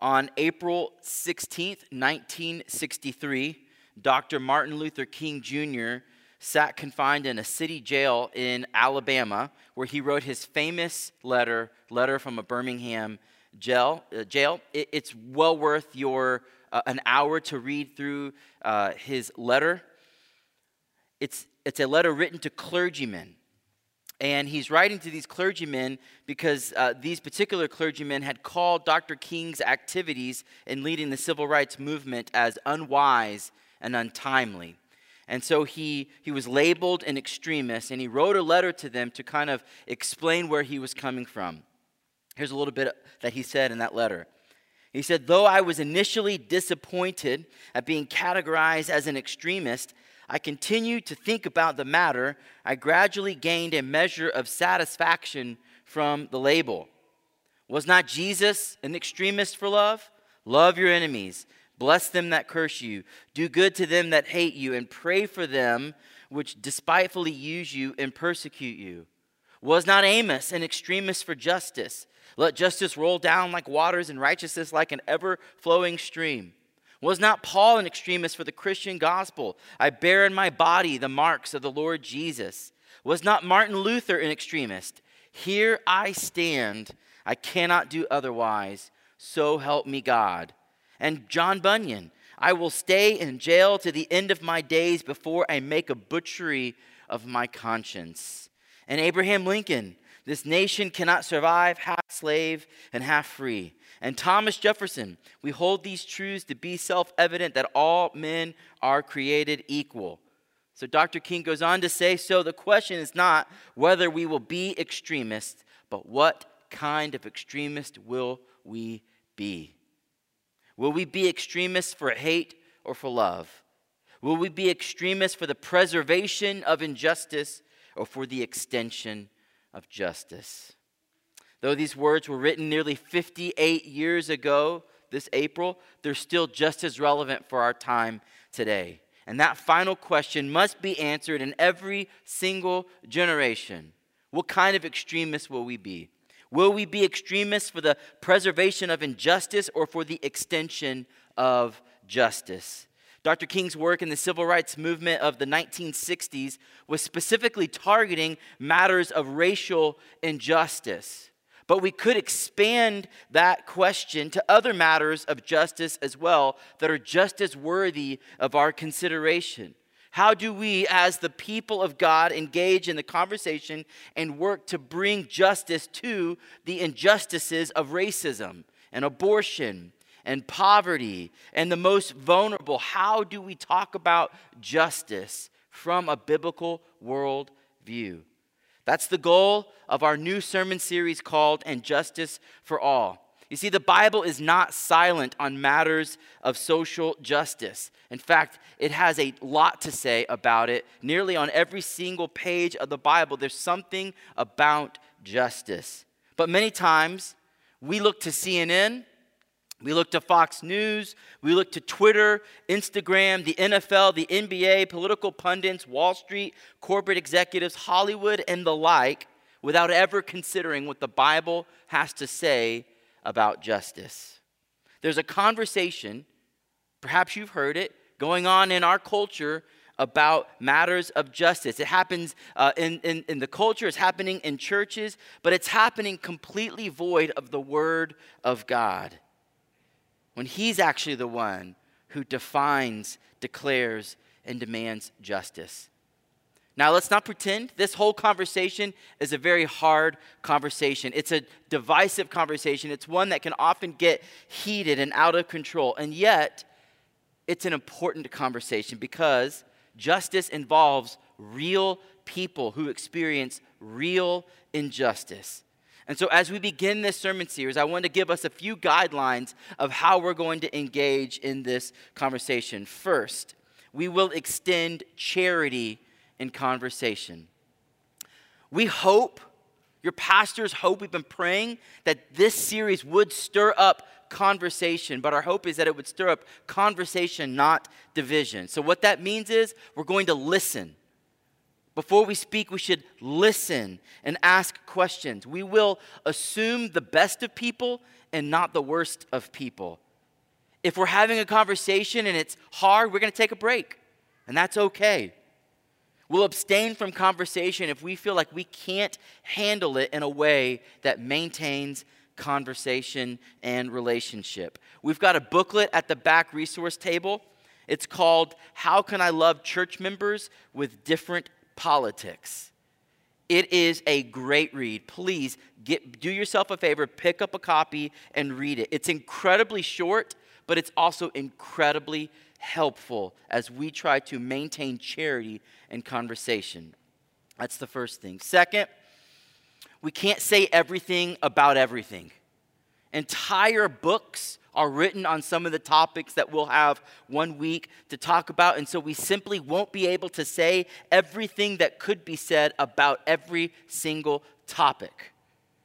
On April 16th, 1963, Dr. Martin Luther King Jr. sat confined in a city jail in Alabama where he wrote his famous letter, Letter from a Birmingham Jail. Uh, jail. It, it's well worth your uh, an hour to read through uh, his letter. It's, it's a letter written to clergymen. And he's writing to these clergymen because uh, these particular clergymen had called Dr. King's activities in leading the civil rights movement as unwise and untimely. And so he, he was labeled an extremist, and he wrote a letter to them to kind of explain where he was coming from. Here's a little bit that he said in that letter. He said, Though I was initially disappointed at being categorized as an extremist, I continued to think about the matter. I gradually gained a measure of satisfaction from the label. Was not Jesus an extremist for love? Love your enemies, bless them that curse you, do good to them that hate you, and pray for them which despitefully use you and persecute you. Was not Amos an extremist for justice? Let justice roll down like waters and righteousness like an ever flowing stream. Was not Paul an extremist for the Christian gospel? I bear in my body the marks of the Lord Jesus. Was not Martin Luther an extremist? Here I stand. I cannot do otherwise. So help me God. And John Bunyan, I will stay in jail to the end of my days before I make a butchery of my conscience. And Abraham Lincoln, this nation cannot survive half slave and half free. And Thomas Jefferson, we hold these truths to be self evident that all men are created equal. So Dr. King goes on to say so the question is not whether we will be extremists, but what kind of extremist will we be? Will we be extremists for hate or for love? Will we be extremists for the preservation of injustice or for the extension of justice. Though these words were written nearly 58 years ago this April, they're still just as relevant for our time today. And that final question must be answered in every single generation. What kind of extremists will we be? Will we be extremists for the preservation of injustice or for the extension of justice? Dr. King's work in the civil rights movement of the 1960s was specifically targeting matters of racial injustice. But we could expand that question to other matters of justice as well that are just as worthy of our consideration. How do we, as the people of God, engage in the conversation and work to bring justice to the injustices of racism and abortion and poverty and the most vulnerable. How do we talk about justice from a biblical world view? That's the goal of our new sermon series called And Justice for All. You see, the Bible is not silent on matters of social justice. In fact, it has a lot to say about it. Nearly on every single page of the Bible, there's something about justice. But many times, we look to CNN we look to Fox News, we look to Twitter, Instagram, the NFL, the NBA, political pundits, Wall Street, corporate executives, Hollywood, and the like, without ever considering what the Bible has to say about justice. There's a conversation, perhaps you've heard it, going on in our culture about matters of justice. It happens uh, in, in, in the culture, it's happening in churches, but it's happening completely void of the Word of God when he's actually the one who defines, declares, and demands justice. Now, let's not pretend this whole conversation is a very hard conversation. It's a divisive conversation. It's one that can often get heated and out of control. And yet, it's an important conversation because justice involves real people who experience real injustice. And so, as we begin this sermon series, I want to give us a few guidelines of how we're going to engage in this conversation. First, we will extend charity in conversation. We hope, your pastors hope, we've been praying that this series would stir up conversation, but our hope is that it would stir up conversation, not division. So, what that means is we're going to listen. Before we speak, we should listen and ask questions. We will assume the best of people and not the worst of people. If we're having a conversation and it's hard, we're going to take a break, and that's okay. We'll abstain from conversation if we feel like we can't handle it in a way that maintains conversation and relationship. We've got a booklet at the back resource table. It's called How Can I Love Church Members with Different Politics? It is a great read. Please get, do yourself a favor, pick up a copy and read it. It's incredibly short, but it's also incredibly helpful as we try to maintain charity and conversation. That's the first thing. Second, we can't say everything about everything. Entire books are written on some of the topics that we'll have one week to talk about. And so we simply won't be able to say everything that could be said about every single topic.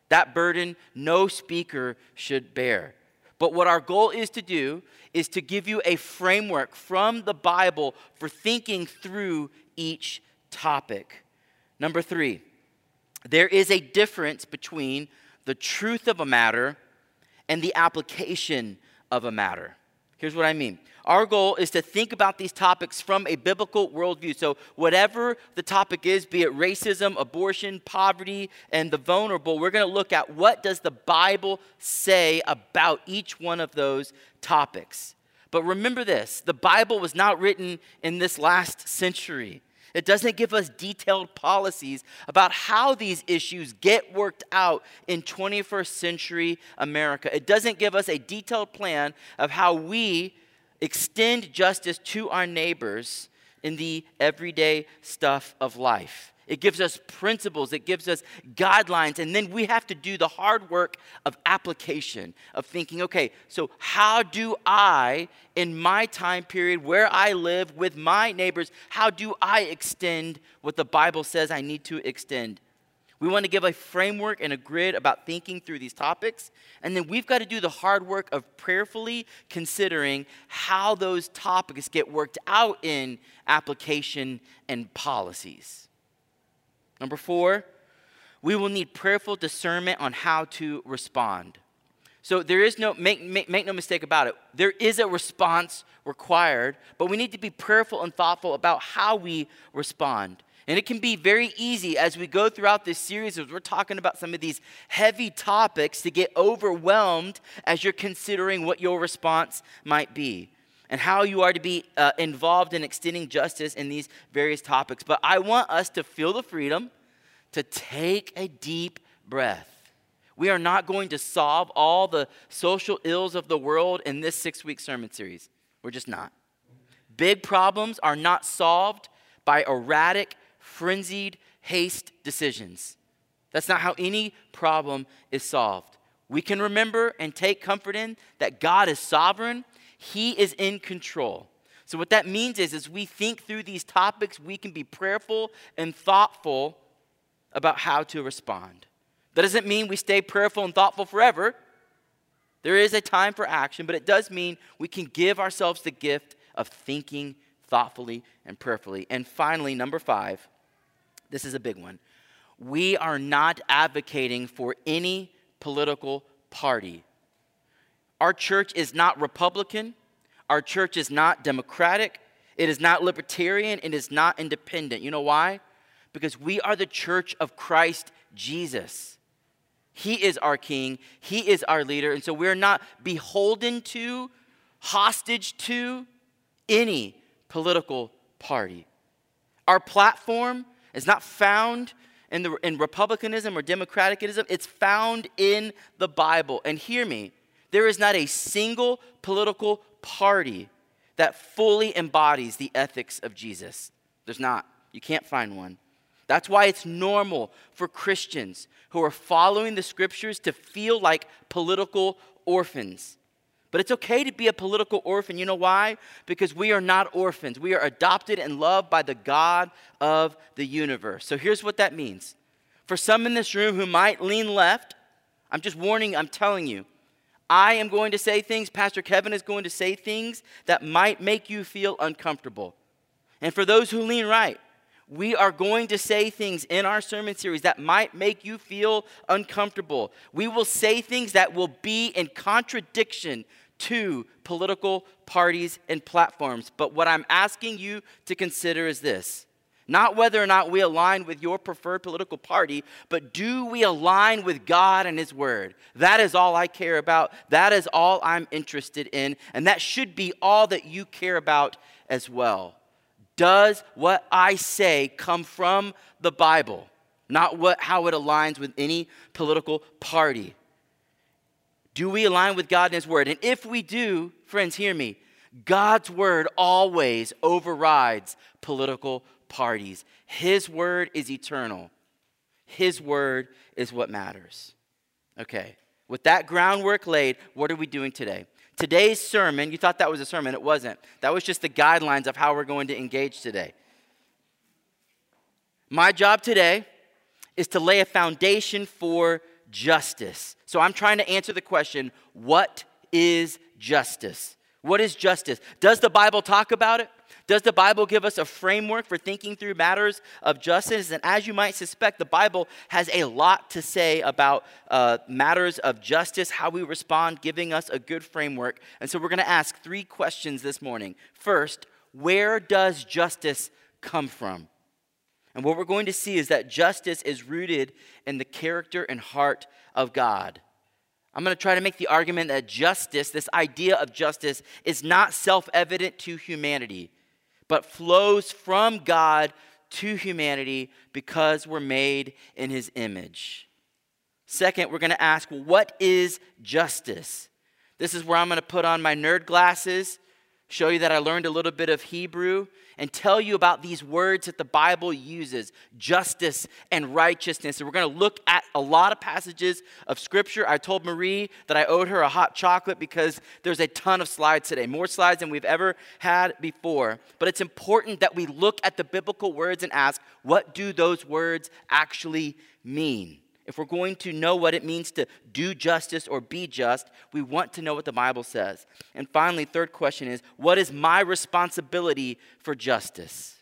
That burden no speaker should bear. But what our goal is to do is to give you a framework from the Bible for thinking through each topic. Number three, there is a difference between the truth of a matter and the application of a matter. Here's what I mean. Our goal is to think about these topics from a biblical worldview. So, whatever the topic is, be it racism, abortion, poverty, and the vulnerable, we're going to look at what does the Bible say about each one of those topics. But remember this the Bible was not written in this last century. It doesn't give us detailed policies about how these issues get worked out in 21st century America. It doesn't give us a detailed plan of how we extend justice to our neighbors in the everyday stuff of life. It gives us principles, it gives us guidelines, and then we have to do the hard work of application, of thinking, okay, so how do I, in my time period, where I live with my neighbors, how do I extend what the Bible says I need to extend? We want to give a framework and a grid about thinking through these topics, and then we've got to do the hard work of prayerfully considering how those topics get worked out in application and policies. Number four, we will need prayerful discernment on how to respond. So there is no, make, make, make, no mistake about it, there is a response required, but we need to be prayerful and thoughtful about how we respond. And it can be very easy as we go throughout this series, as we're talking about some of these heavy topics, to get overwhelmed as you're considering what your response might be and how you are to be uh, involved in extending justice in these various topics. But I want us to feel the freedom to take a deep breath. We are not going to solve all the social ills of the world in this six week sermon series. We're just not. Big problems are not solved by erratic, frenzied haste decisions. That's not how any problem is solved. We can remember and take comfort in that God is sovereign he is in control. So, what that means is, as we think through these topics, we can be prayerful and thoughtful about how to respond. That doesn't mean we stay prayerful and thoughtful forever. There is a time for action, but it does mean we can give ourselves the gift of thinking thoughtfully and prayerfully. And finally, number five, this is a big one. We are not advocating for any political party our church is not Republican. Our church is not Democratic. It is not libertarian. It is not independent. You know why? Because we are the church of Christ Jesus. He is our king, He is our leader. And so we're not beholden to, hostage to any political party. Our platform is not found in, the, in republicanism or democraticism, it's found in the Bible. And hear me, there is not a single political party that fully embodies the ethics of Jesus. There's not. You can't find one. That's why it's normal for Christians who are following the scriptures to feel like political orphans. But it's okay to be a political orphan. You know why? Because we are not orphans. We are adopted and loved by the God of the universe. So here's what that means. For some in this room who might lean left, I'm just warning, I'm telling you, I am going to say things, Pastor Kevin is going to say things that might make you feel uncomfortable. And for those who lean right, We are going to say things in our sermon series that might make you feel uncomfortable. We will say things that will be in contradiction to political parties and platforms. But what I'm asking you to consider is this not whether or not we align with your preferred political party, but do we align with God and His Word? That is all I care about. That is all I'm interested in. And that should be all that you care about as well. Does what I say come from the Bible? Not what, how it aligns with any political party. Do we align with God and His Word? And if we do, friends, hear me. God's Word always overrides political parties. His Word is eternal, His Word is what matters. Okay, with that groundwork laid, what are we doing today? Today's sermon, you thought that was a sermon, it wasn't. That was just the guidelines of how we're going to engage today. My job today is to lay a foundation for justice. So I'm trying to answer the question what is justice? What is justice? Does the Bible talk about it? Does the Bible give us a framework for thinking through matters of justice? And as you might suspect, the Bible has a lot to say about uh, matters of justice, how we respond, giving us a good framework. And so we're going to ask three questions this morning. First, where does justice come from? And what we're going to see is that justice is rooted in the character and heart of God. I'm going to try to make the argument that justice, this idea of justice, is not self evident to humanity, but flows from God to humanity because we're made in his image. Second, we're going to ask, what is justice? This is where I'm going to put on my nerd glasses show you that I learned a little bit of Hebrew, and tell you about these words that the Bible uses justice and righteousness. And we're going to look at a lot of passages of Scripture. I told Marie that I owed her a hot chocolate because there's a ton of slides today, more slides than we've ever had before. But it's important that we look at the biblical words and ask, what do those words actually mean? If we're going to know what it means to do justice or be just, we want to know what the Bible says. And finally, third question is what is my responsibility for justice?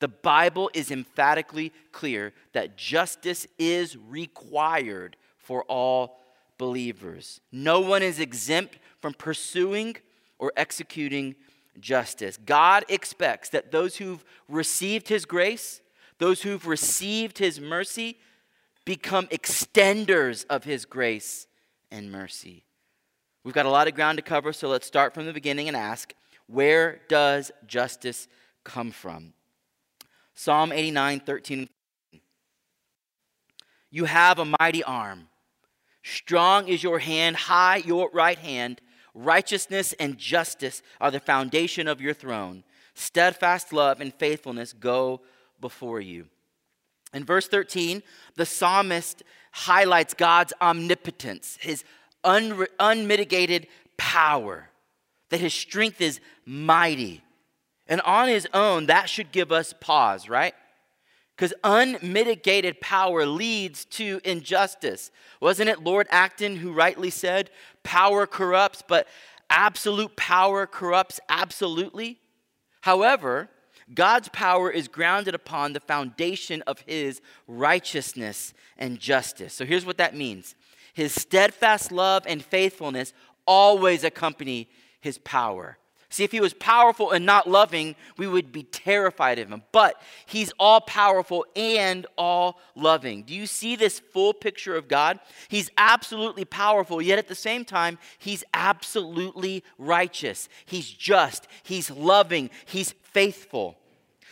The Bible is emphatically clear that justice is required for all believers. No one is exempt from pursuing or executing justice. God expects that those who've received His grace, those who've received His mercy, become extenders of His grace and mercy. We've got a lot of ground to cover, so let's start from the beginning and ask where does justice come from? Psalm 89 13. You have a mighty arm. Strong is your hand, high your right hand. Righteousness and justice are the foundation of your throne. Steadfast love and faithfulness go before you. In verse 13, the psalmist highlights God's omnipotence, his un- unmitigated power, that his strength is mighty. And on his own, that should give us pause, right? Because unmitigated power leads to injustice. Wasn't it Lord Acton who rightly said, power corrupts, but absolute power corrupts absolutely? However, God's power is grounded upon the foundation of his righteousness and justice. So here's what that means His steadfast love and faithfulness always accompany his power. See, if he was powerful and not loving, we would be terrified of him. But he's all powerful and all loving. Do you see this full picture of God? He's absolutely powerful, yet at the same time, he's absolutely righteous. He's just, he's loving, he's faithful.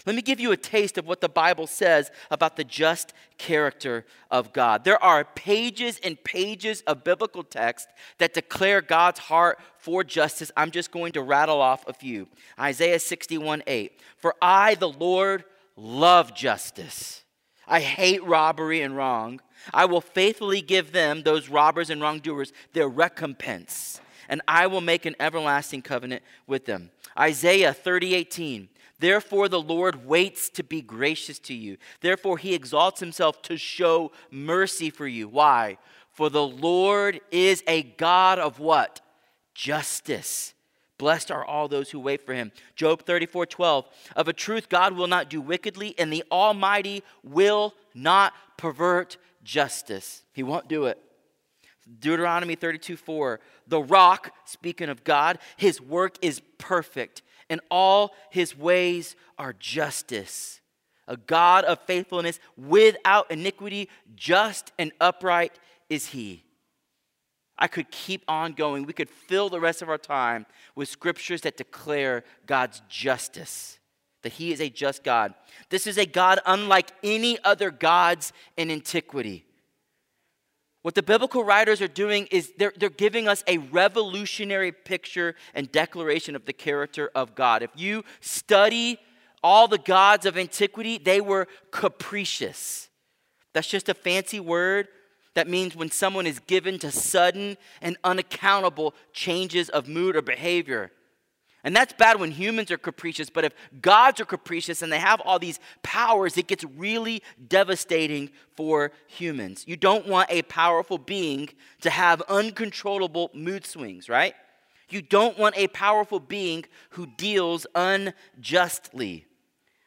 Let me give you a taste of what the Bible says about the just character of God. There are pages and pages of biblical text that declare God's heart for justice. I'm just going to rattle off a few. Isaiah 61 8. For I, the Lord, love justice. I hate robbery and wrong. I will faithfully give them, those robbers and wrongdoers, their recompense, and I will make an everlasting covenant with them. Isaiah 30 18. Therefore, the Lord waits to be gracious to you. Therefore, he exalts himself to show mercy for you. Why? For the Lord is a God of what? Justice. Blessed are all those who wait for him. Job 34 12. Of a truth, God will not do wickedly, and the Almighty will not pervert justice. He won't do it. Deuteronomy 32 4. The rock, speaking of God, his work is perfect, and all his ways are justice. A God of faithfulness without iniquity, just and upright is he. I could keep on going. We could fill the rest of our time with scriptures that declare God's justice, that He is a just God. This is a God unlike any other gods in antiquity. What the biblical writers are doing is they're, they're giving us a revolutionary picture and declaration of the character of God. If you study all the gods of antiquity, they were capricious. That's just a fancy word that means when someone is given to sudden and unaccountable changes of mood or behavior. And that's bad when humans are capricious, but if gods are capricious and they have all these powers, it gets really devastating for humans. You don't want a powerful being to have uncontrollable mood swings, right? You don't want a powerful being who deals unjustly.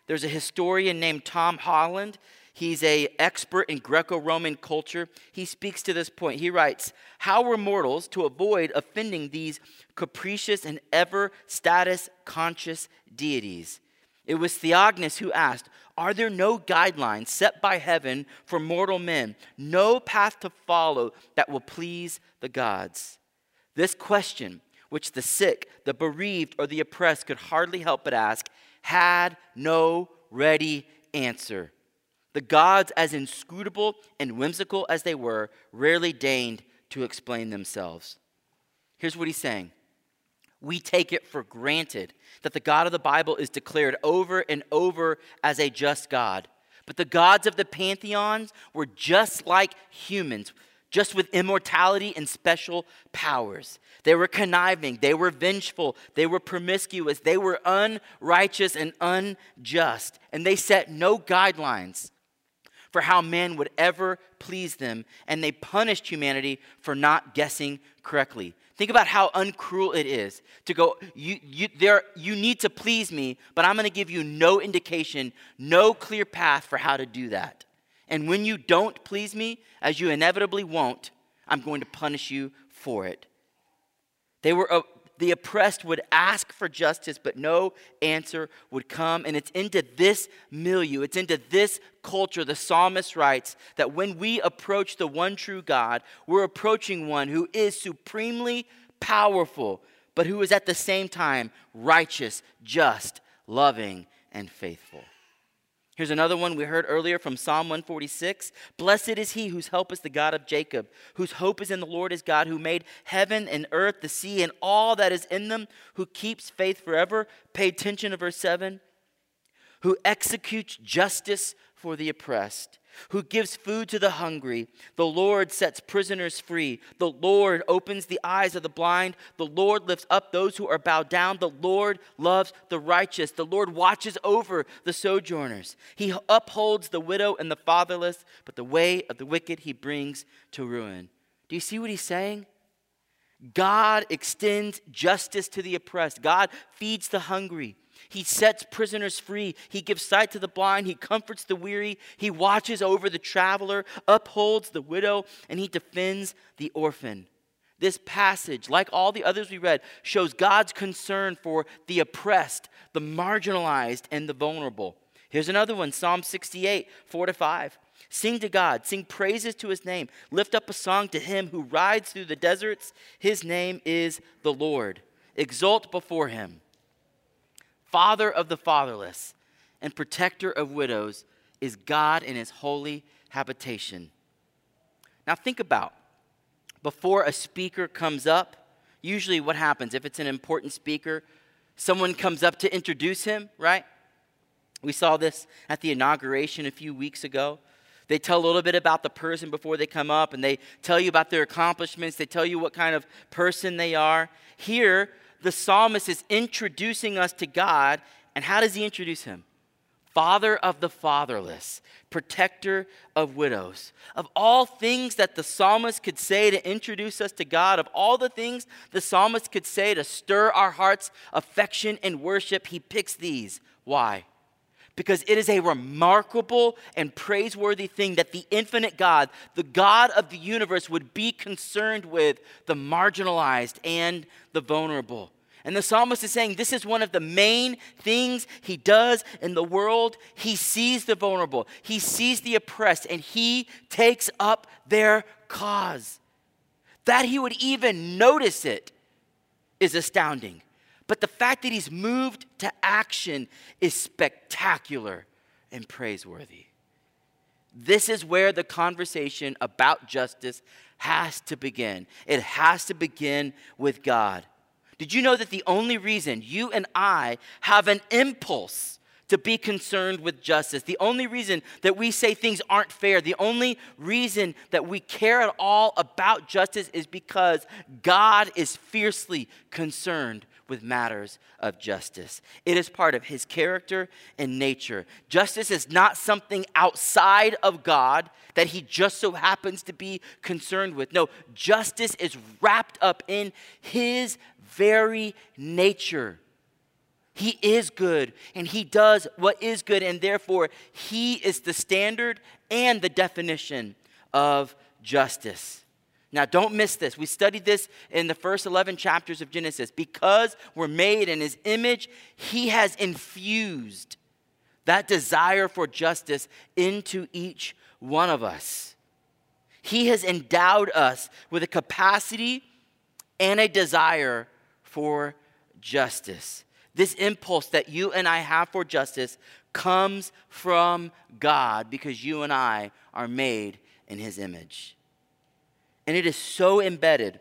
There's a historian named Tom Holland He's a expert in Greco-Roman culture. He speaks to this point. He writes, "How were mortals to avoid offending these capricious and ever status conscious deities?" It was Theognis who asked, Are there no guidelines set by heaven for mortal men, no path to follow that will please the gods? This question, which the sick, the bereaved, or the oppressed could hardly help but ask, had no ready answer. The gods, as inscrutable and whimsical as they were, rarely deigned to explain themselves. Here's what he's saying We take it for granted that the God of the Bible is declared over and over as a just God. But the gods of the pantheons were just like humans, just with immortality and special powers. They were conniving, they were vengeful, they were promiscuous, they were unrighteous and unjust, and they set no guidelines for how man would ever please them, and they punished humanity for not guessing correctly. Think about how uncruel it is to go, you, you, there, you need to please me, but I'm going to give you no indication, no clear path for how to do that. And when you don't please me, as you inevitably won't, I'm going to punish you for it. They were, uh, the oppressed would ask for justice, but no answer would come. And it's into this milieu, it's into this culture, the psalmist writes that when we approach the one true God, we're approaching one who is supremely powerful, but who is at the same time righteous, just, loving, and faithful. Here's another one we heard earlier from Psalm 146. Blessed is he whose help is the God of Jacob, whose hope is in the Lord is God, who made heaven and earth, the sea, and all that is in them, who keeps faith forever. Pay attention to verse 7. Who executes justice for the oppressed who gives food to the hungry. The Lord sets prisoners free. The Lord opens the eyes of the blind. The Lord lifts up those who are bowed down. The Lord loves the righteous. The Lord watches over the sojourners. He upholds the widow and the fatherless, but the way of the wicked he brings to ruin. Do you see what he's saying? God extends justice to the oppressed. God feeds the hungry. He sets prisoners free. He gives sight to the blind. He comforts the weary. He watches over the traveler, upholds the widow, and he defends the orphan. This passage, like all the others we read, shows God's concern for the oppressed, the marginalized, and the vulnerable. Here's another one Psalm 68, 4 to 5. Sing to God, sing praises to his name, lift up a song to him who rides through the deserts. His name is the Lord. Exult before him father of the fatherless and protector of widows is God in his holy habitation. Now, think about before a speaker comes up, usually what happens if it's an important speaker, someone comes up to introduce him, right? We saw this at the inauguration a few weeks ago. They tell a little bit about the person before they come up, and they tell you about their accomplishments. They tell you what kind of person they are. Here, the psalmist is introducing us to God. And how does he introduce him? father of the fatherless, protector of widows. Of all things that the psalmist could say to introduce us to God, of all the things the psalmist could say to stir our hearts' affection and worship, he picks these. Why? Because it is a remarkable and praiseworthy thing that the infinite God, the God of the universe, would be concerned with the marginalized and the vulnerable. And the psalmist is saying this is one of the main things he does in the world. He sees the vulnerable, he sees the oppressed, and he takes up their cause. That he would even notice it is astounding. But the fact that he's moved to action is spectacular and praiseworthy. This is where the conversation about justice has to begin. It has to begin with God. Did you know that the only reason you and I have an impulse to be concerned with justice, the only reason that we say things aren't fair, the only reason that we care at all about justice is because God is fiercely concerned with matters of justice. It is part of his character and nature. Justice is not something outside of God that he just so happens to be concerned with. No, justice is wrapped up in his very nature. He is good and he does what is good, and therefore he is the standard and the definition of justice. Now, don't miss this. We studied this in the first 11 chapters of Genesis. Because we're made in his image, he has infused that desire for justice into each one of us. He has endowed us with a capacity and a desire for justice. This impulse that you and I have for justice comes from God because you and I are made in his image. And it is so embedded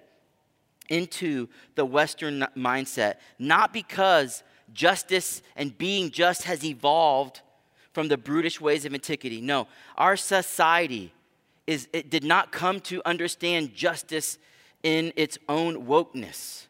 into the Western mindset, not because justice and being just has evolved from the brutish ways of antiquity. No, our society is, it did not come to understand justice in its own wokeness.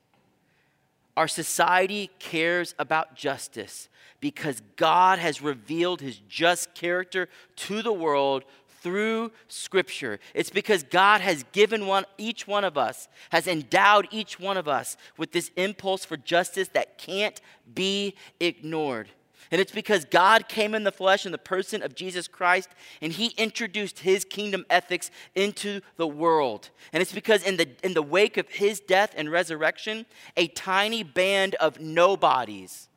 Our society cares about justice because God has revealed his just character to the world through Scripture. It's because God has given one, each one of us, has endowed each one of us with this impulse for justice that can't be ignored. And it's because God came in the flesh in the person of Jesus Christ and he introduced his kingdom ethics into the world. And it's because in the, in the wake of his death and resurrection, a tiny band of nobodies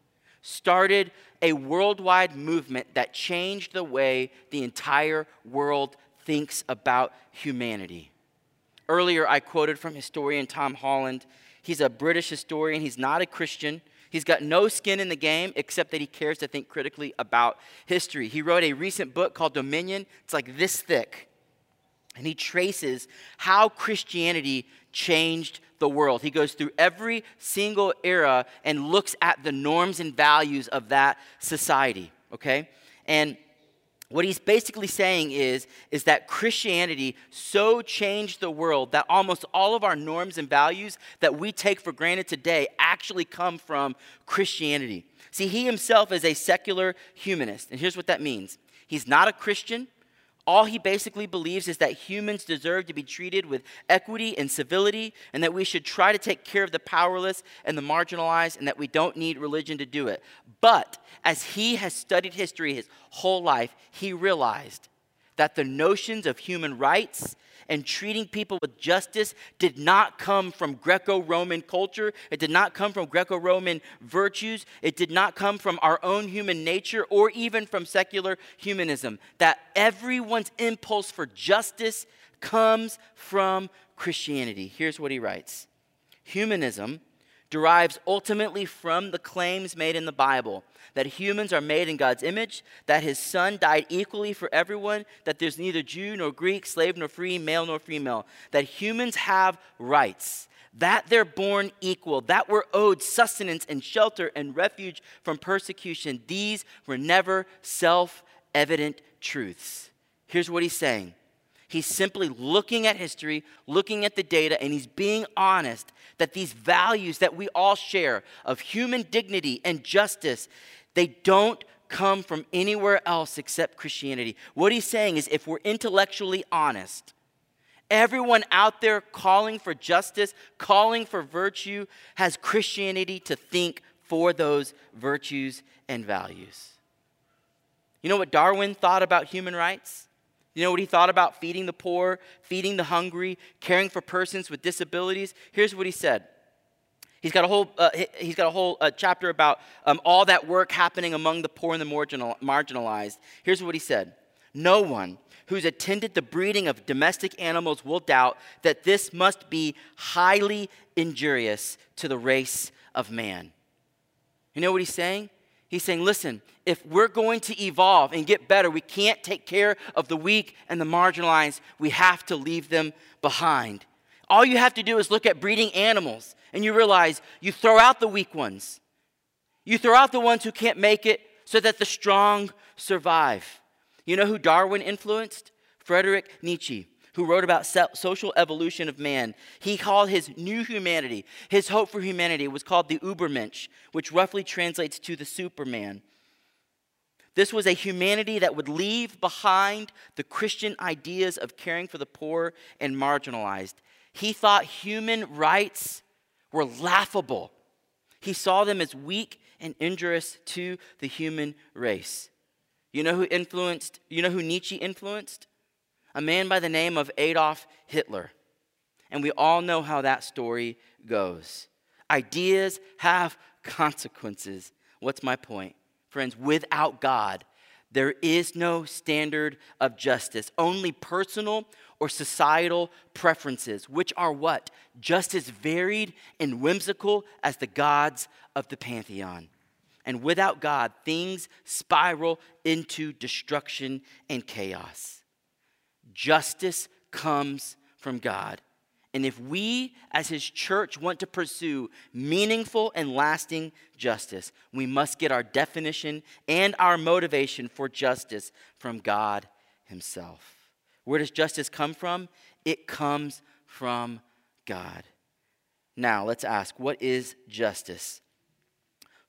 started a worldwide movement that changed the way the entire world thinks about humanity. Earlier, I quoted from historian Tom Holland. He's a British historian, he's not a Christian. He's got no skin in the game except that he cares to think critically about history. He wrote a recent book called Dominion. It's like this thick. And he traces how Christianity changed the world. He goes through every single era and looks at the norms and values of that society, okay? And what he's basically saying is, is that Christianity so changed the world that almost all of our norms and values that we take for granted today actually come from Christianity. See, he himself is a secular humanist, and here's what that means he's not a Christian, all he basically believes is that humans deserve to be treated with equity and civility, and that we should try to take care of the powerless and the marginalized, and that we don't need religion to do it. But as he has studied history his whole life, he realized that the notions of human rights and treating people with justice did not come from Greco Roman culture. It did not come from Greco Roman virtues. It did not come from our own human nature or even from secular humanism. That everyone's impulse for justice comes from Christianity. Here's what he writes Humanism derives ultimately from the claims made in the Bible that humans are made in God's image, that his son died equally for everyone, that there's neither Jew nor Greek, slave nor free, male nor female, that humans have rights, that they're born equal, that we're owed sustenance and shelter and refuge from persecution. These were never self evident truths. Here's what he's saying He's simply looking at history, looking at the data, and he's being honest that these values that we all share of human dignity and justice, they don't come from anywhere else except Christianity. What he's saying is if we're intellectually honest, everyone out there calling for justice, calling for virtue, has Christianity to think for those virtues and values. You know what Darwin thought about human rights? You know what he thought about feeding the poor, feeding the hungry, caring for persons with disabilities? Here's what he said. He's got a whole, uh, he's got a whole uh, chapter about um, all that work happening among the poor and the marginal, marginalized. Here's what he said No one who's attended the breeding of domestic animals will doubt that this must be highly injurious to the race of man. You know what he's saying? He's saying, listen, if we're going to evolve and get better, we can't take care of the weak and the marginalized. We have to leave them behind. All you have to do is look at breeding animals and you realize you throw out the weak ones. You throw out the ones who can't make it so that the strong survive. You know who Darwin influenced? Frederick Nietzsche who wrote about social evolution of man. He called his new humanity, his hope for humanity, was called the Ubermensch, which roughly translates to the Superman. This was a humanity that would leave behind the Christian ideas of caring for the poor and marginalized. He thought human rights were laughable. He saw them as weak and injurious to the human race. You know who influenced, you know who Nietzsche influenced? A man by the name of Adolf Hitler. And we all know how that story goes. Ideas have consequences. What's my point? Friends, without God, there is no standard of justice, only personal or societal preferences, which are what? Just as varied and whimsical as the gods of the pantheon. And without God, things spiral into destruction and chaos. Justice comes from God. And if we, as His church, want to pursue meaningful and lasting justice, we must get our definition and our motivation for justice from God Himself. Where does justice come from? It comes from God. Now, let's ask what is justice?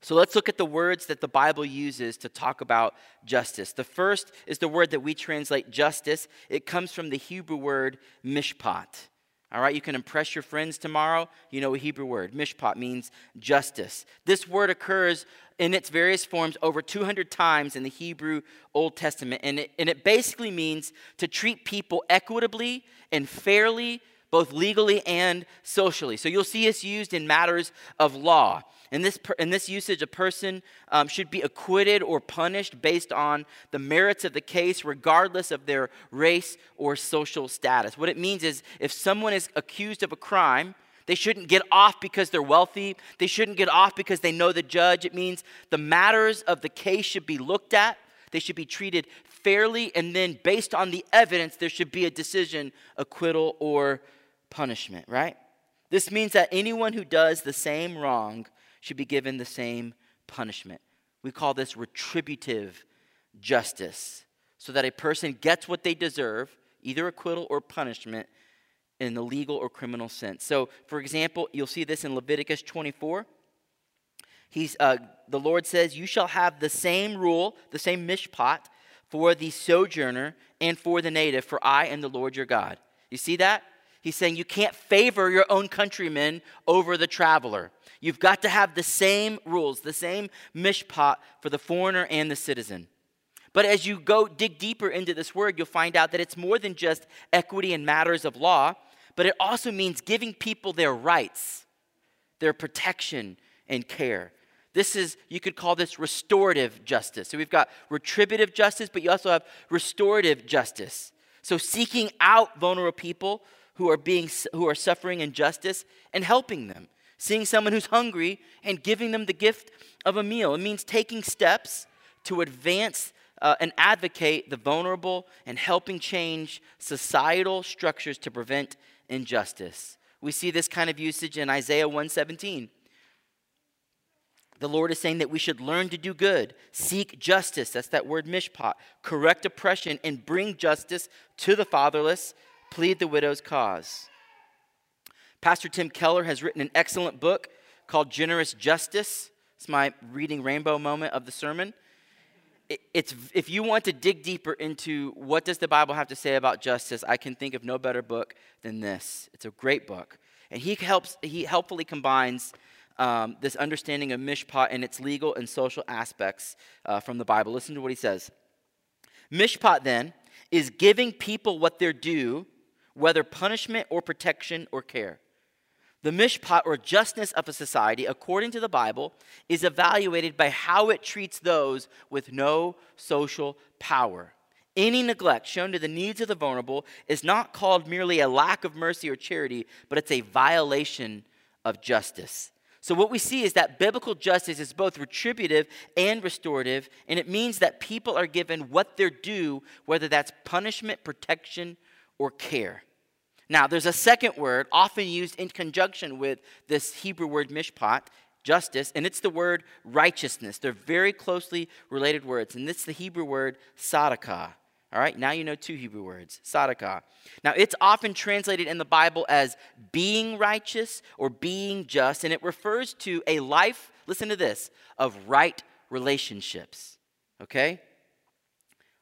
So let's look at the words that the Bible uses to talk about justice. The first is the word that we translate justice. It comes from the Hebrew word mishpat. All right, you can impress your friends tomorrow. You know a Hebrew word. Mishpat means justice. This word occurs in its various forms over 200 times in the Hebrew Old Testament. And it, and it basically means to treat people equitably and fairly, both legally and socially. So you'll see us used in matters of law. In this, in this usage, a person um, should be acquitted or punished based on the merits of the case, regardless of their race or social status. What it means is if someone is accused of a crime, they shouldn't get off because they're wealthy. They shouldn't get off because they know the judge. It means the matters of the case should be looked at, they should be treated fairly, and then based on the evidence, there should be a decision acquittal or punishment, right? This means that anyone who does the same wrong should be given the same punishment. We call this retributive justice, so that a person gets what they deserve, either acquittal or punishment, in the legal or criminal sense. So, for example, you'll see this in Leviticus 24. He's, uh, the Lord says, You shall have the same rule, the same mishpat, for the sojourner and for the native, for I am the Lord your God. You see that? He's saying you can't favor your own countrymen over the traveler. You've got to have the same rules, the same mishpat for the foreigner and the citizen. But as you go dig deeper into this word, you'll find out that it's more than just equity in matters of law, but it also means giving people their rights, their protection and care. This is, you could call this restorative justice. So we've got retributive justice, but you also have restorative justice. So seeking out vulnerable people who are, being, who are suffering injustice and helping them. Seeing someone who's hungry and giving them the gift of a meal. It means taking steps to advance uh, and advocate the vulnerable and helping change societal structures to prevent injustice. We see this kind of usage in Isaiah 117. The Lord is saying that we should learn to do good, seek justice, that's that word mishpat, correct oppression, and bring justice to the fatherless plead the widow's cause. Pastor Tim Keller has written an excellent book called Generous Justice. It's my reading rainbow moment of the sermon. it's if you want to dig deeper into what does the bible have to say about justice i can think of no better book than this it's a great book and he helps he helpfully combines um, this understanding of mishpat and its legal and social aspects uh, from the bible listen to what he says mishpat then is giving people what they're due whether punishment or protection or care the mishpat or justness of a society, according to the Bible, is evaluated by how it treats those with no social power. Any neglect shown to the needs of the vulnerable is not called merely a lack of mercy or charity, but it's a violation of justice. So, what we see is that biblical justice is both retributive and restorative, and it means that people are given what they're due, whether that's punishment, protection, or care. Now, there's a second word often used in conjunction with this Hebrew word mishpat, justice, and it's the word righteousness. They're very closely related words, and it's the Hebrew word sadaqah. All right, now you know two Hebrew words, sadaqah. Now, it's often translated in the Bible as being righteous or being just, and it refers to a life, listen to this, of right relationships. Okay?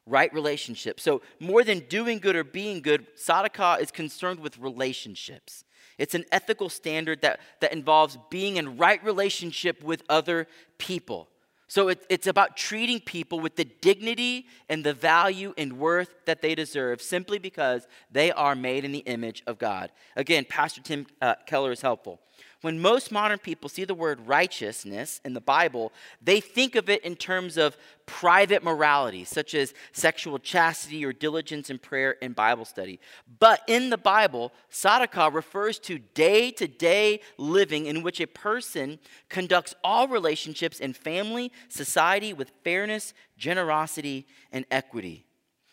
Right relationship. So, more than doing good or being good, Sadaqah is concerned with relationships. It's an ethical standard that, that involves being in right relationship with other people. So, it, it's about treating people with the dignity and the value and worth that they deserve simply because they are made in the image of God. Again, Pastor Tim uh, Keller is helpful. When most modern people see the word righteousness in the Bible, they think of it in terms of private morality, such as sexual chastity or diligence in prayer and Bible study. But in the Bible, Sadaqah refers to day to day living in which a person conducts all relationships in family, society with fairness, generosity, and equity.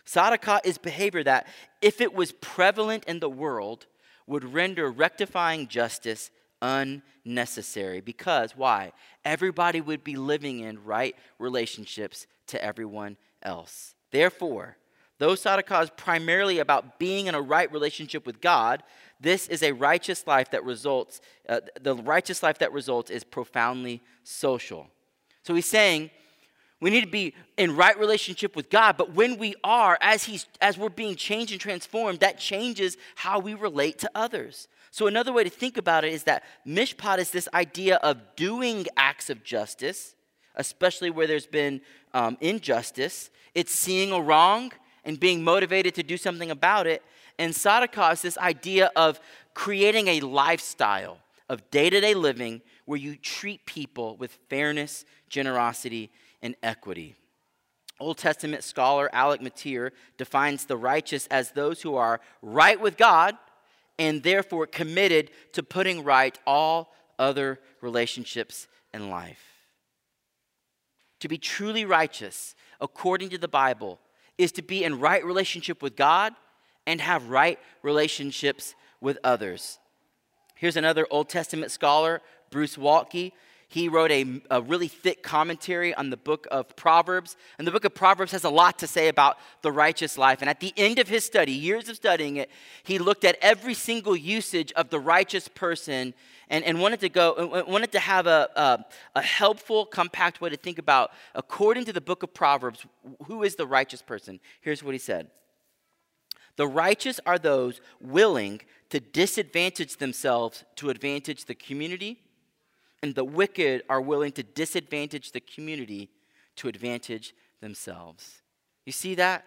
Sadaqah is behavior that, if it was prevalent in the world, would render rectifying justice unnecessary. Because, why? Everybody would be living in right relationships to everyone else. Therefore, though Sadaqah is primarily about being in a right relationship with God, this is a righteous life that results, uh, the righteous life that results is profoundly social. So he's saying, we need to be in right relationship with God, but when we are, as he's as we're being changed and transformed, that changes how we relate to others. So, another way to think about it is that mishpat is this idea of doing acts of justice, especially where there's been um, injustice. It's seeing a wrong and being motivated to do something about it. And sadaqah is this idea of creating a lifestyle of day to day living where you treat people with fairness, generosity, and equity. Old Testament scholar Alec Motyer defines the righteous as those who are right with God and therefore committed to putting right all other relationships in life. To be truly righteous, according to the Bible, is to be in right relationship with God and have right relationships with others. Here's another Old Testament scholar, Bruce Waltke. He wrote a, a, really thick commentary on the book of Proverbs. And the book of Proverbs has a lot to say about the righteous life. And at the end of his study, years of studying it, he looked at every single usage of the righteous person and, and wanted to go, wanted to have a, a, a helpful, compact way to think about, according to the book of Proverbs, who is the righteous person? Here's what he said. The righteous are those willing to disadvantage themselves to advantage the community and the wicked are willing to disadvantage the community to advantage themselves. You see that?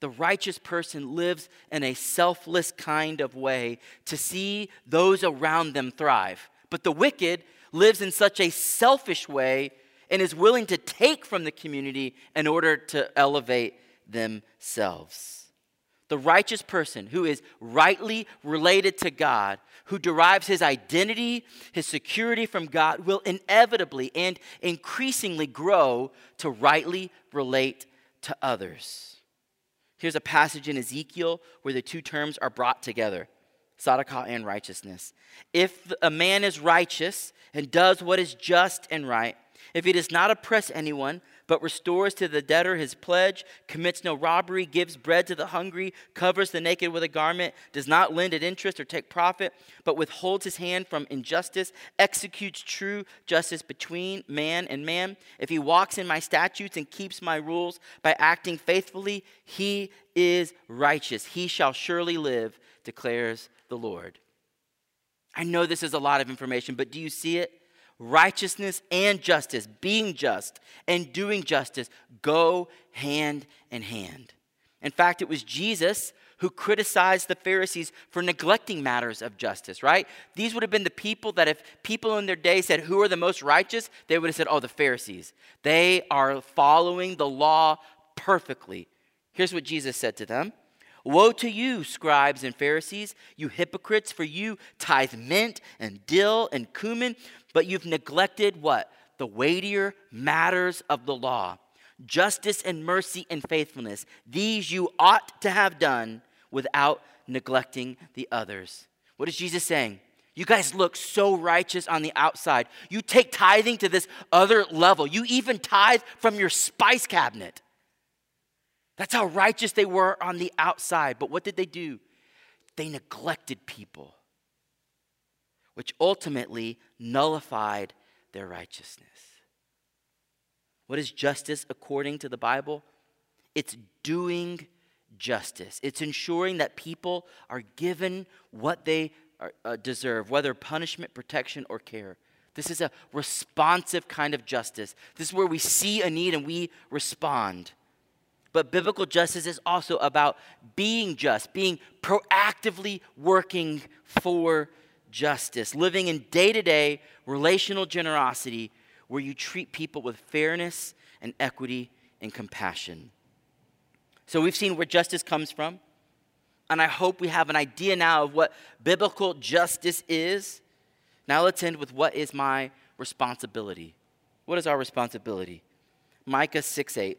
The righteous person lives in a selfless kind of way to see those around them thrive. But the wicked lives in such a selfish way and is willing to take from the community in order to elevate themselves. The righteous person who is rightly related to God, who derives his identity, his security from God, will inevitably and increasingly grow to rightly relate to others. Here's a passage in Ezekiel where the two terms are brought together Sadaqah and righteousness. If a man is righteous and does what is just and right, if he does not oppress anyone, but restores to the debtor his pledge, commits no robbery, gives bread to the hungry, covers the naked with a garment, does not lend at interest or take profit, but withholds his hand from injustice, executes true justice between man and man. If he walks in my statutes and keeps my rules by acting faithfully, he is righteous. He shall surely live, declares the Lord. I know this is a lot of information, but do you see it? Righteousness and justice, being just and doing justice, go hand in hand. In fact, it was Jesus who criticized the Pharisees for neglecting matters of justice, right? These would have been the people that if people in their day said, Who are the most righteous? they would have said, Oh, the Pharisees. They are following the law perfectly. Here's what Jesus said to them Woe to you, scribes and Pharisees, you hypocrites, for you tithe mint and dill and cumin, but you've neglected what? The weightier matters of the law justice and mercy and faithfulness. These you ought to have done without neglecting the others. What is Jesus saying? You guys look so righteous on the outside. You take tithing to this other level. You even tithe from your spice cabinet. That's how righteous they were on the outside. But what did they do? They neglected people which ultimately nullified their righteousness. What is justice according to the Bible? It's doing justice, it's ensuring that people are given what they are, uh, deserve, whether punishment, protection, or care. This is a responsive kind of justice. This is where we see a need and we respond. But biblical justice is also about being just, being proactively working for justice, living in day to day relational generosity where you treat people with fairness and equity and compassion. So we've seen where justice comes from, and I hope we have an idea now of what biblical justice is. Now let's end with what is my responsibility? What is our responsibility? Micah 6 8.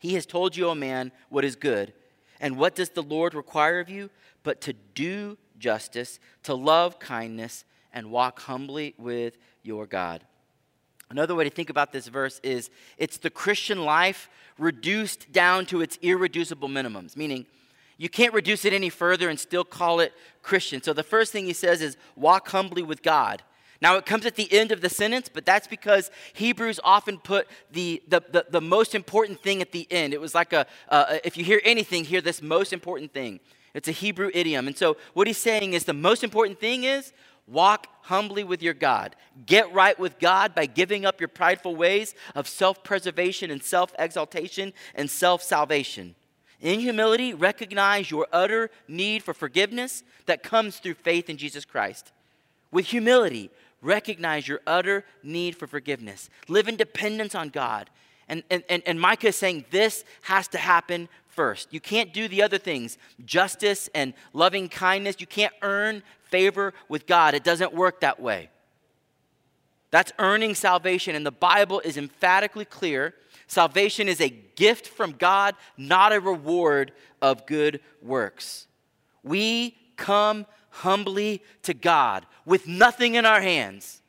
He has told you, O man, what is good. And what does the Lord require of you? But to do justice, to love kindness, and walk humbly with your God. Another way to think about this verse is it's the Christian life reduced down to its irreducible minimums, meaning you can't reduce it any further and still call it Christian. So the first thing he says is walk humbly with God. Now, it comes at the end of the sentence, but that's because Hebrews often put the, the, the, the most important thing at the end. It was like a, if you hear anything, hear this most important thing. It's a Hebrew idiom. And so, what he's saying is the most important thing is walk humbly with your God. Get right with God by giving up your prideful ways of self preservation and self exaltation and self salvation. In humility, recognize your utter need for forgiveness that comes through faith in Jesus Christ. With humility, recognize your utter need for forgiveness. Live in dependence on God. And, and, and Micah is saying this has to happen first. You can't do the other things, justice and loving kindness. You can't earn favor with God. It doesn't work that way. That's earning salvation, and the Bible is emphatically clear. Salvation is a gift from God, not a reward of good works. We come humbly to God with nothing in our hands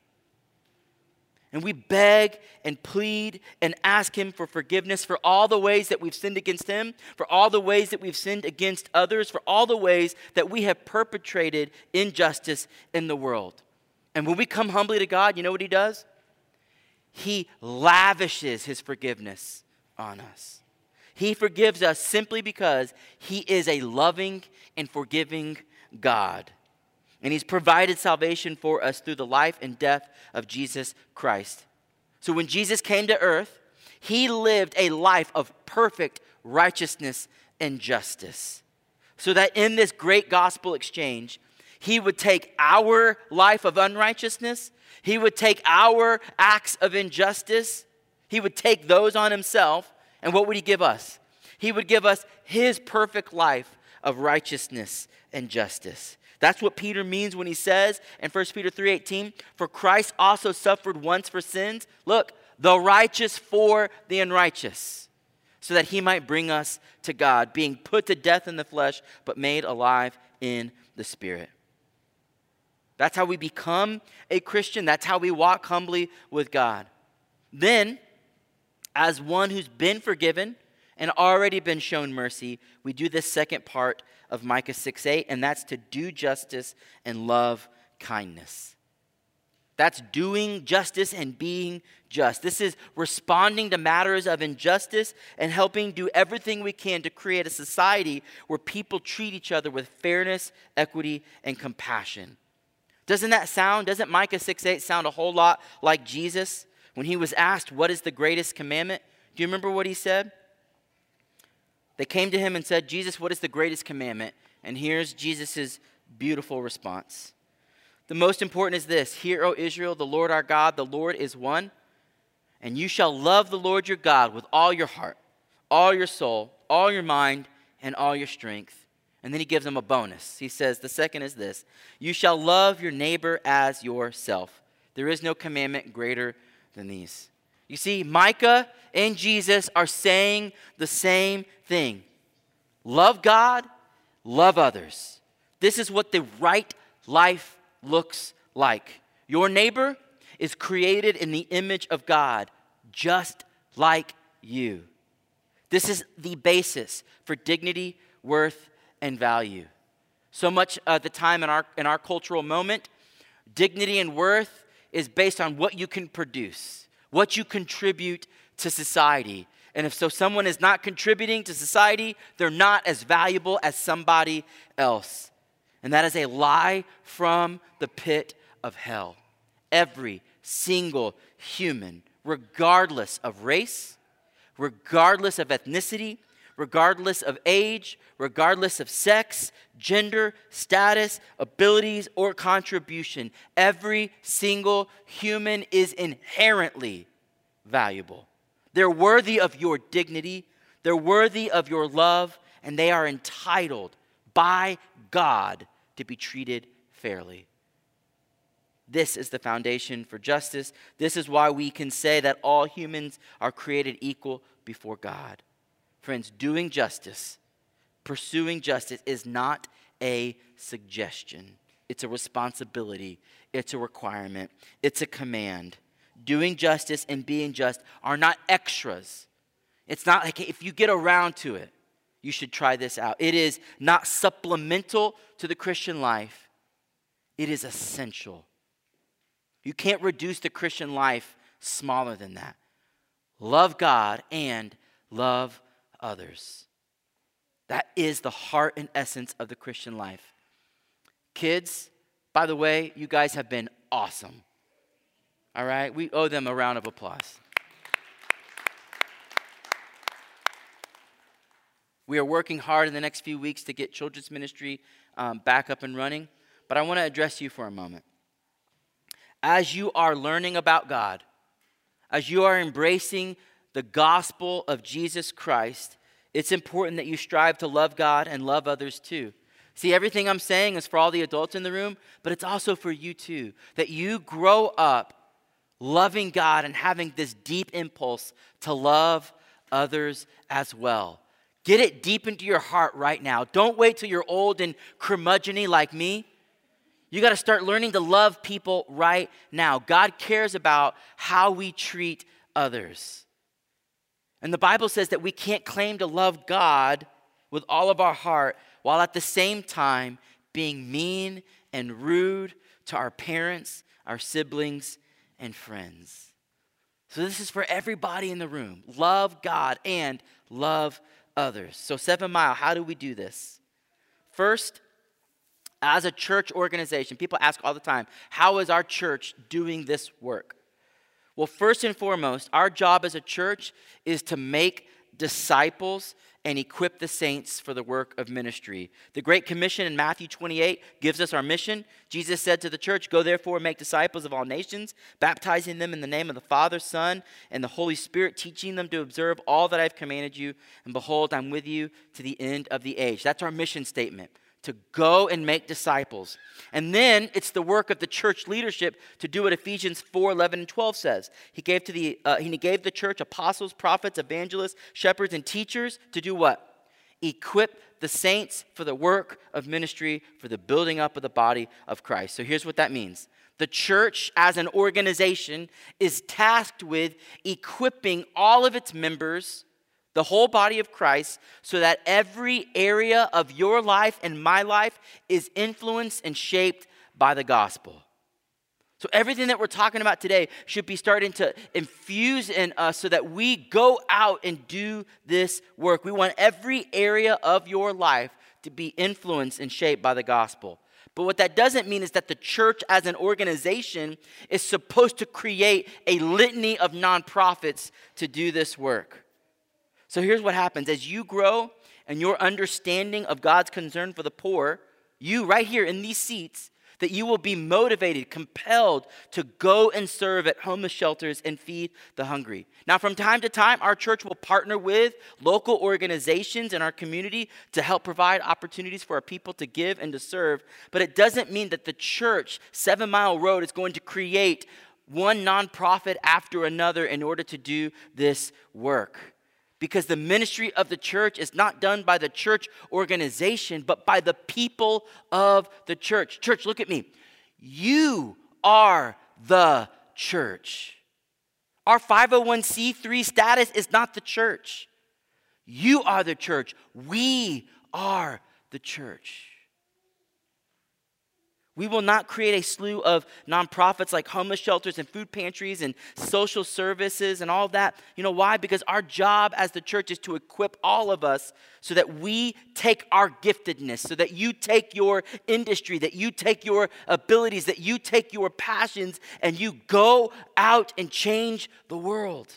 and we beg and plead and ask Him for forgiveness for all the ways that we've sinned against Him, for all the ways that we've sinned against others, for all the ways that we have perpetrated injustice in the world. And when we come humbly to God, you know what He does? He lavishes His forgiveness on us. He forgives us simply because He is a loving and forgiving God. And he's provided salvation for us through the life and death of Jesus Christ. So when Jesus came to earth, he lived a life of perfect righteousness and justice. So that in this great gospel exchange, he would take our life of unrighteousness, he would take our acts of injustice, he would take those on himself, and what would he give us? He would give us his perfect life of righteousness and justice. That's what Peter means when he says in 1 Peter 3:18, "For Christ also suffered once for sins, look, the righteous for the unrighteous, so that he might bring us to God, being put to death in the flesh, but made alive in the spirit." That's how we become a Christian. That's how we walk humbly with God. Then, As one who's been forgiven and already been shown mercy, we do this second part of Micah 6 8, and that's to do justice and love kindness. That's doing justice and being just. This is responding to matters of injustice and helping do everything we can to create a society where people treat each other with fairness, equity, and compassion. Doesn't that sound, doesn't Micah 6 8 sound a whole lot like Jesus when he was asked, What is the greatest commandment? Do you remember what he said? They came to him and said, Jesus, what is the greatest commandment? And here's Jesus' beautiful response. The most important is this Hear, O Israel, the Lord our God, the Lord is one. And you shall love the Lord your God with all your heart, all your soul, all your mind, and all your strength. And then he gives them a bonus. He says, The second is this You shall love your neighbor as yourself. There is no commandment greater than these. You see, Micah and Jesus are saying the same thing love God, love others. This is what the right life looks like. Your neighbor is created in the image of God, just like you. This is the basis for dignity, worth, and value. So much of the time in our, in our cultural moment, dignity and worth is based on what you can produce, what you contribute to society. And if so, someone is not contributing to society, they're not as valuable as somebody else. And that is a lie from the pit of hell. Every single human, regardless of race, regardless of ethnicity, regardless of age, regardless of sex, gender, status, abilities, or contribution, every single human is inherently valuable. They're worthy of your dignity, they're worthy of your love, and they are entitled by God to be treated fairly. This is the foundation for justice. This is why we can say that all humans are created equal before God. Friends, doing justice, pursuing justice is not a suggestion, it's a responsibility, it's a requirement, it's a command. Doing justice and being just are not extras. It's not like if you get around to it, you should try this out. It is not supplemental to the Christian life, it is essential. You can't reduce the Christian life smaller than that. Love God and love others. That is the heart and essence of the Christian life. Kids, by the way, you guys have been awesome. All right? We owe them a round of applause. We are working hard in the next few weeks to get children's ministry um, back up and running, but I want to address you for a moment. As you are learning about God, as you are embracing the gospel of Jesus Christ, it's important that you strive to love God and love others too. See, everything I'm saying is for all the adults in the room, but it's also for you too. That you grow up loving God and having this deep impulse to love others as well. Get it deep into your heart right now. Don't wait till you're old and curmudgeony like me. You got to start learning to love people right now. God cares about how we treat others. And the Bible says that we can't claim to love God with all of our heart while at the same time being mean and rude to our parents, our siblings, and friends. So, this is for everybody in the room. Love God and love others. So, Seven Mile, how do we do this? First, as a church organization, people ask all the time, how is our church doing this work? Well, first and foremost, our job as a church is to make disciples and equip the saints for the work of ministry. The Great Commission in Matthew 28 gives us our mission. Jesus said to the church, Go therefore and make disciples of all nations, baptizing them in the name of the Father, Son, and the Holy Spirit, teaching them to observe all that I've commanded you. And behold, I'm with you to the end of the age. That's our mission statement to go and make disciples. And then it's the work of the church leadership to do what Ephesians 4 11 and 12 says. He gave, to the, uh, he gave the church apostles, prophets, evangelists, shepherds, and teachers to do what? Equip the saints for the work of ministry, for the building up of the body of Christ. So here's what that means The church, as an organization, is tasked with equipping all of its members, the whole body of Christ, so that every area of your life and my life is influenced and shaped by the gospel. So, everything that we're talking about today should be starting to infuse in us so that we go out and do this work. We want every area of your life to be influenced and shaped by the gospel. But what that doesn't mean is that the church as an organization is supposed to create a litany of nonprofits to do this work. So here's what happens as you grow and your understanding of God's concern for the poor, you right here in these seats that you will be motivated, compelled to go and serve at homeless shelters and feed the hungry. Now, from time to time, our church will partner with local organizations in our community to help provide opportunities for our people to give and to serve. But it doesn't mean that the church, Seven Mile Road, is going to create one nonprofit after another in order to do this work because the ministry of the church is not done by the church organization, but by the people of the church. Church, look at me. You are the church. Our 501c3 status is not the church. You are the church. We are the church. We will not create a slew of nonprofits like homeless shelters and food pantries and social services and all that. You know why? Because our job as the church is to equip all of us so that we take our giftedness, so that you take your industry, that you take your abilities, that you take your passions, and you go out and change the world.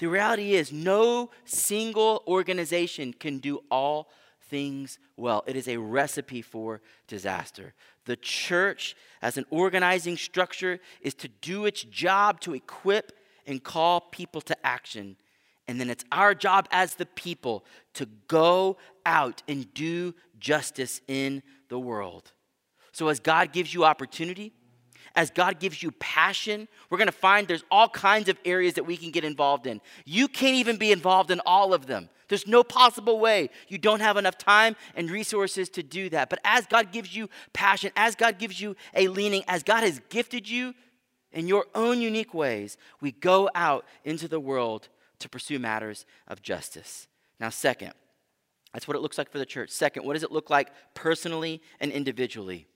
The reality is, no single organization can do all things well. It is a recipe for disaster. The church, as an organizing structure, is to do its job to equip and call people to action. And then it's our job as the people to go out and do justice in the world. So, as God gives you opportunity, as God gives you passion, we're gonna find there's all kinds of areas that we can get involved in. You can't even be involved in all of them. There's no possible way. You don't have enough time and resources to do that. But as God gives you passion, as God gives you a leaning, as God has gifted you in your own unique ways, we go out into the world to pursue matters of justice. Now, second, that's what it looks like for the church. Second, what does it look like personally and individually?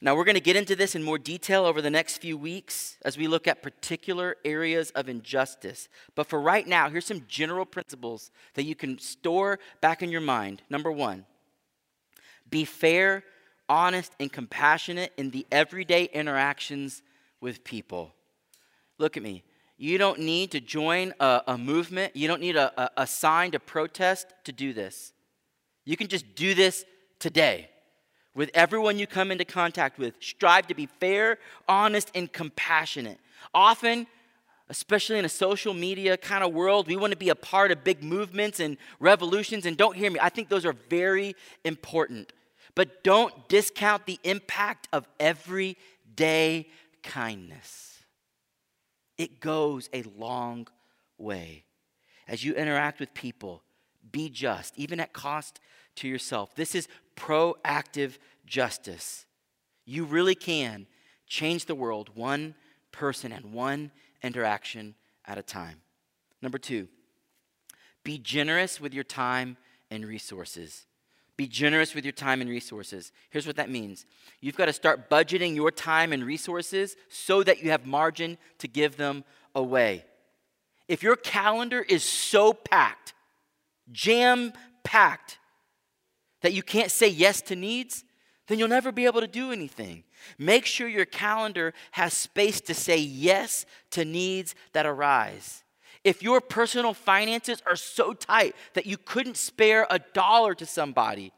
Now, we're going to get into this in more detail over the next few weeks as we look at particular areas of injustice. But for right now, here's some general principles that you can store back in your mind. Number one, be fair, honest, and compassionate in the everyday interactions with people. Look at me. You don't need to join a, a movement, you don't need a, a, a sign to protest to do this. You can just do this today with everyone you come into contact with. Strive to be fair, honest, and compassionate. Often, especially in a social media kind of world, we want to be a part of big movements and revolutions. And don't hear me, I think those are very important. But don't discount the impact of everyday kindness. It goes a long way. As you interact with people, be just, even at cost to yourself. This is proactive justice. You really can change the world one person and one interaction at a time. Number two, be generous with your time and resources. Be generous with your time and resources. Here's what that means you've got to start budgeting your time and resources so that you have margin to give them away. If your calendar is so packed, jam packed, that you can't say yes to needs, then you'll never be able to do anything. Make sure your calendar has space to say yes to needs that arise. If your personal finances are so tight that you couldn't spare a dollar to somebody,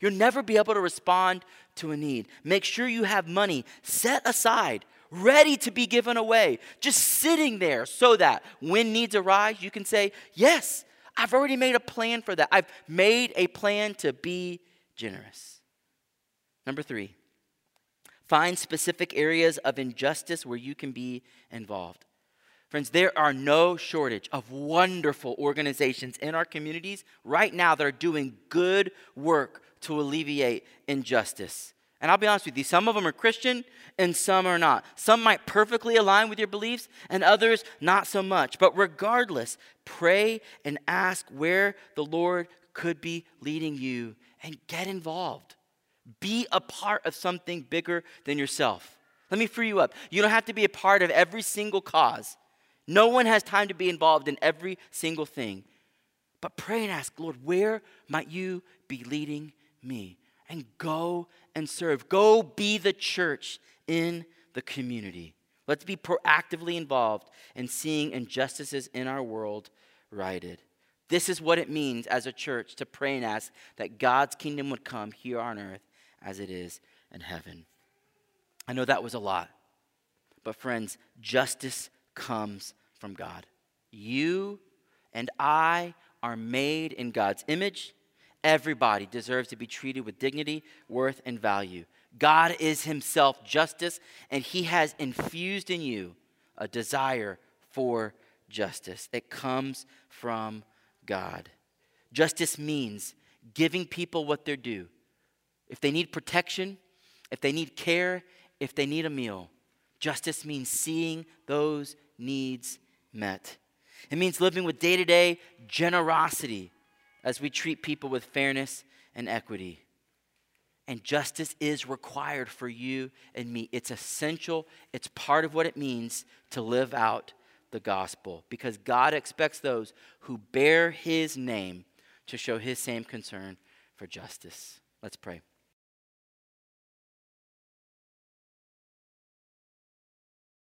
you'll never be able to respond to a need. Make sure you have money set aside, ready to be given away, just sitting there so that when needs arise, you can say, Yes, I've already made a plan for that. I've made a plan to be generous. Number three, find specific areas of injustice where you can be involved. Friends, there are no shortage of wonderful organizations in our communities right now that are doing good work to alleviate injustice. And I'll be honest with you, some of them are Christian and some are not. Some might perfectly align with your beliefs and others not so much. But regardless, pray and ask where the Lord could be leading you and get involved. Be a part of something bigger than yourself. Let me free you up. You don't have to be a part of every single cause. No one has time to be involved in every single thing. But pray and ask, Lord, where might you be leading me? And go and serve. Go be the church in the community. Let's be proactively involved in seeing injustices in our world righted. This is what it means as a church to pray and ask that God's kingdom would come here on earth as it is in heaven. I know that was a lot, but friends, justice comes from God. You and I are made in God's image. Everybody deserves to be treated with dignity, worth, and value. God is Himself justice, and He has infused in you a desire for justice. It comes from God. Justice means giving people what they're due. If they need protection, if they need care, if they need a meal, justice means seeing those needs met. It means living with day to day generosity as we treat people with fairness and equity. And justice is required for you and me. It's essential, it's part of what it means to live out the gospel because God expects those who bear his name to show his same concern for justice. Let's pray.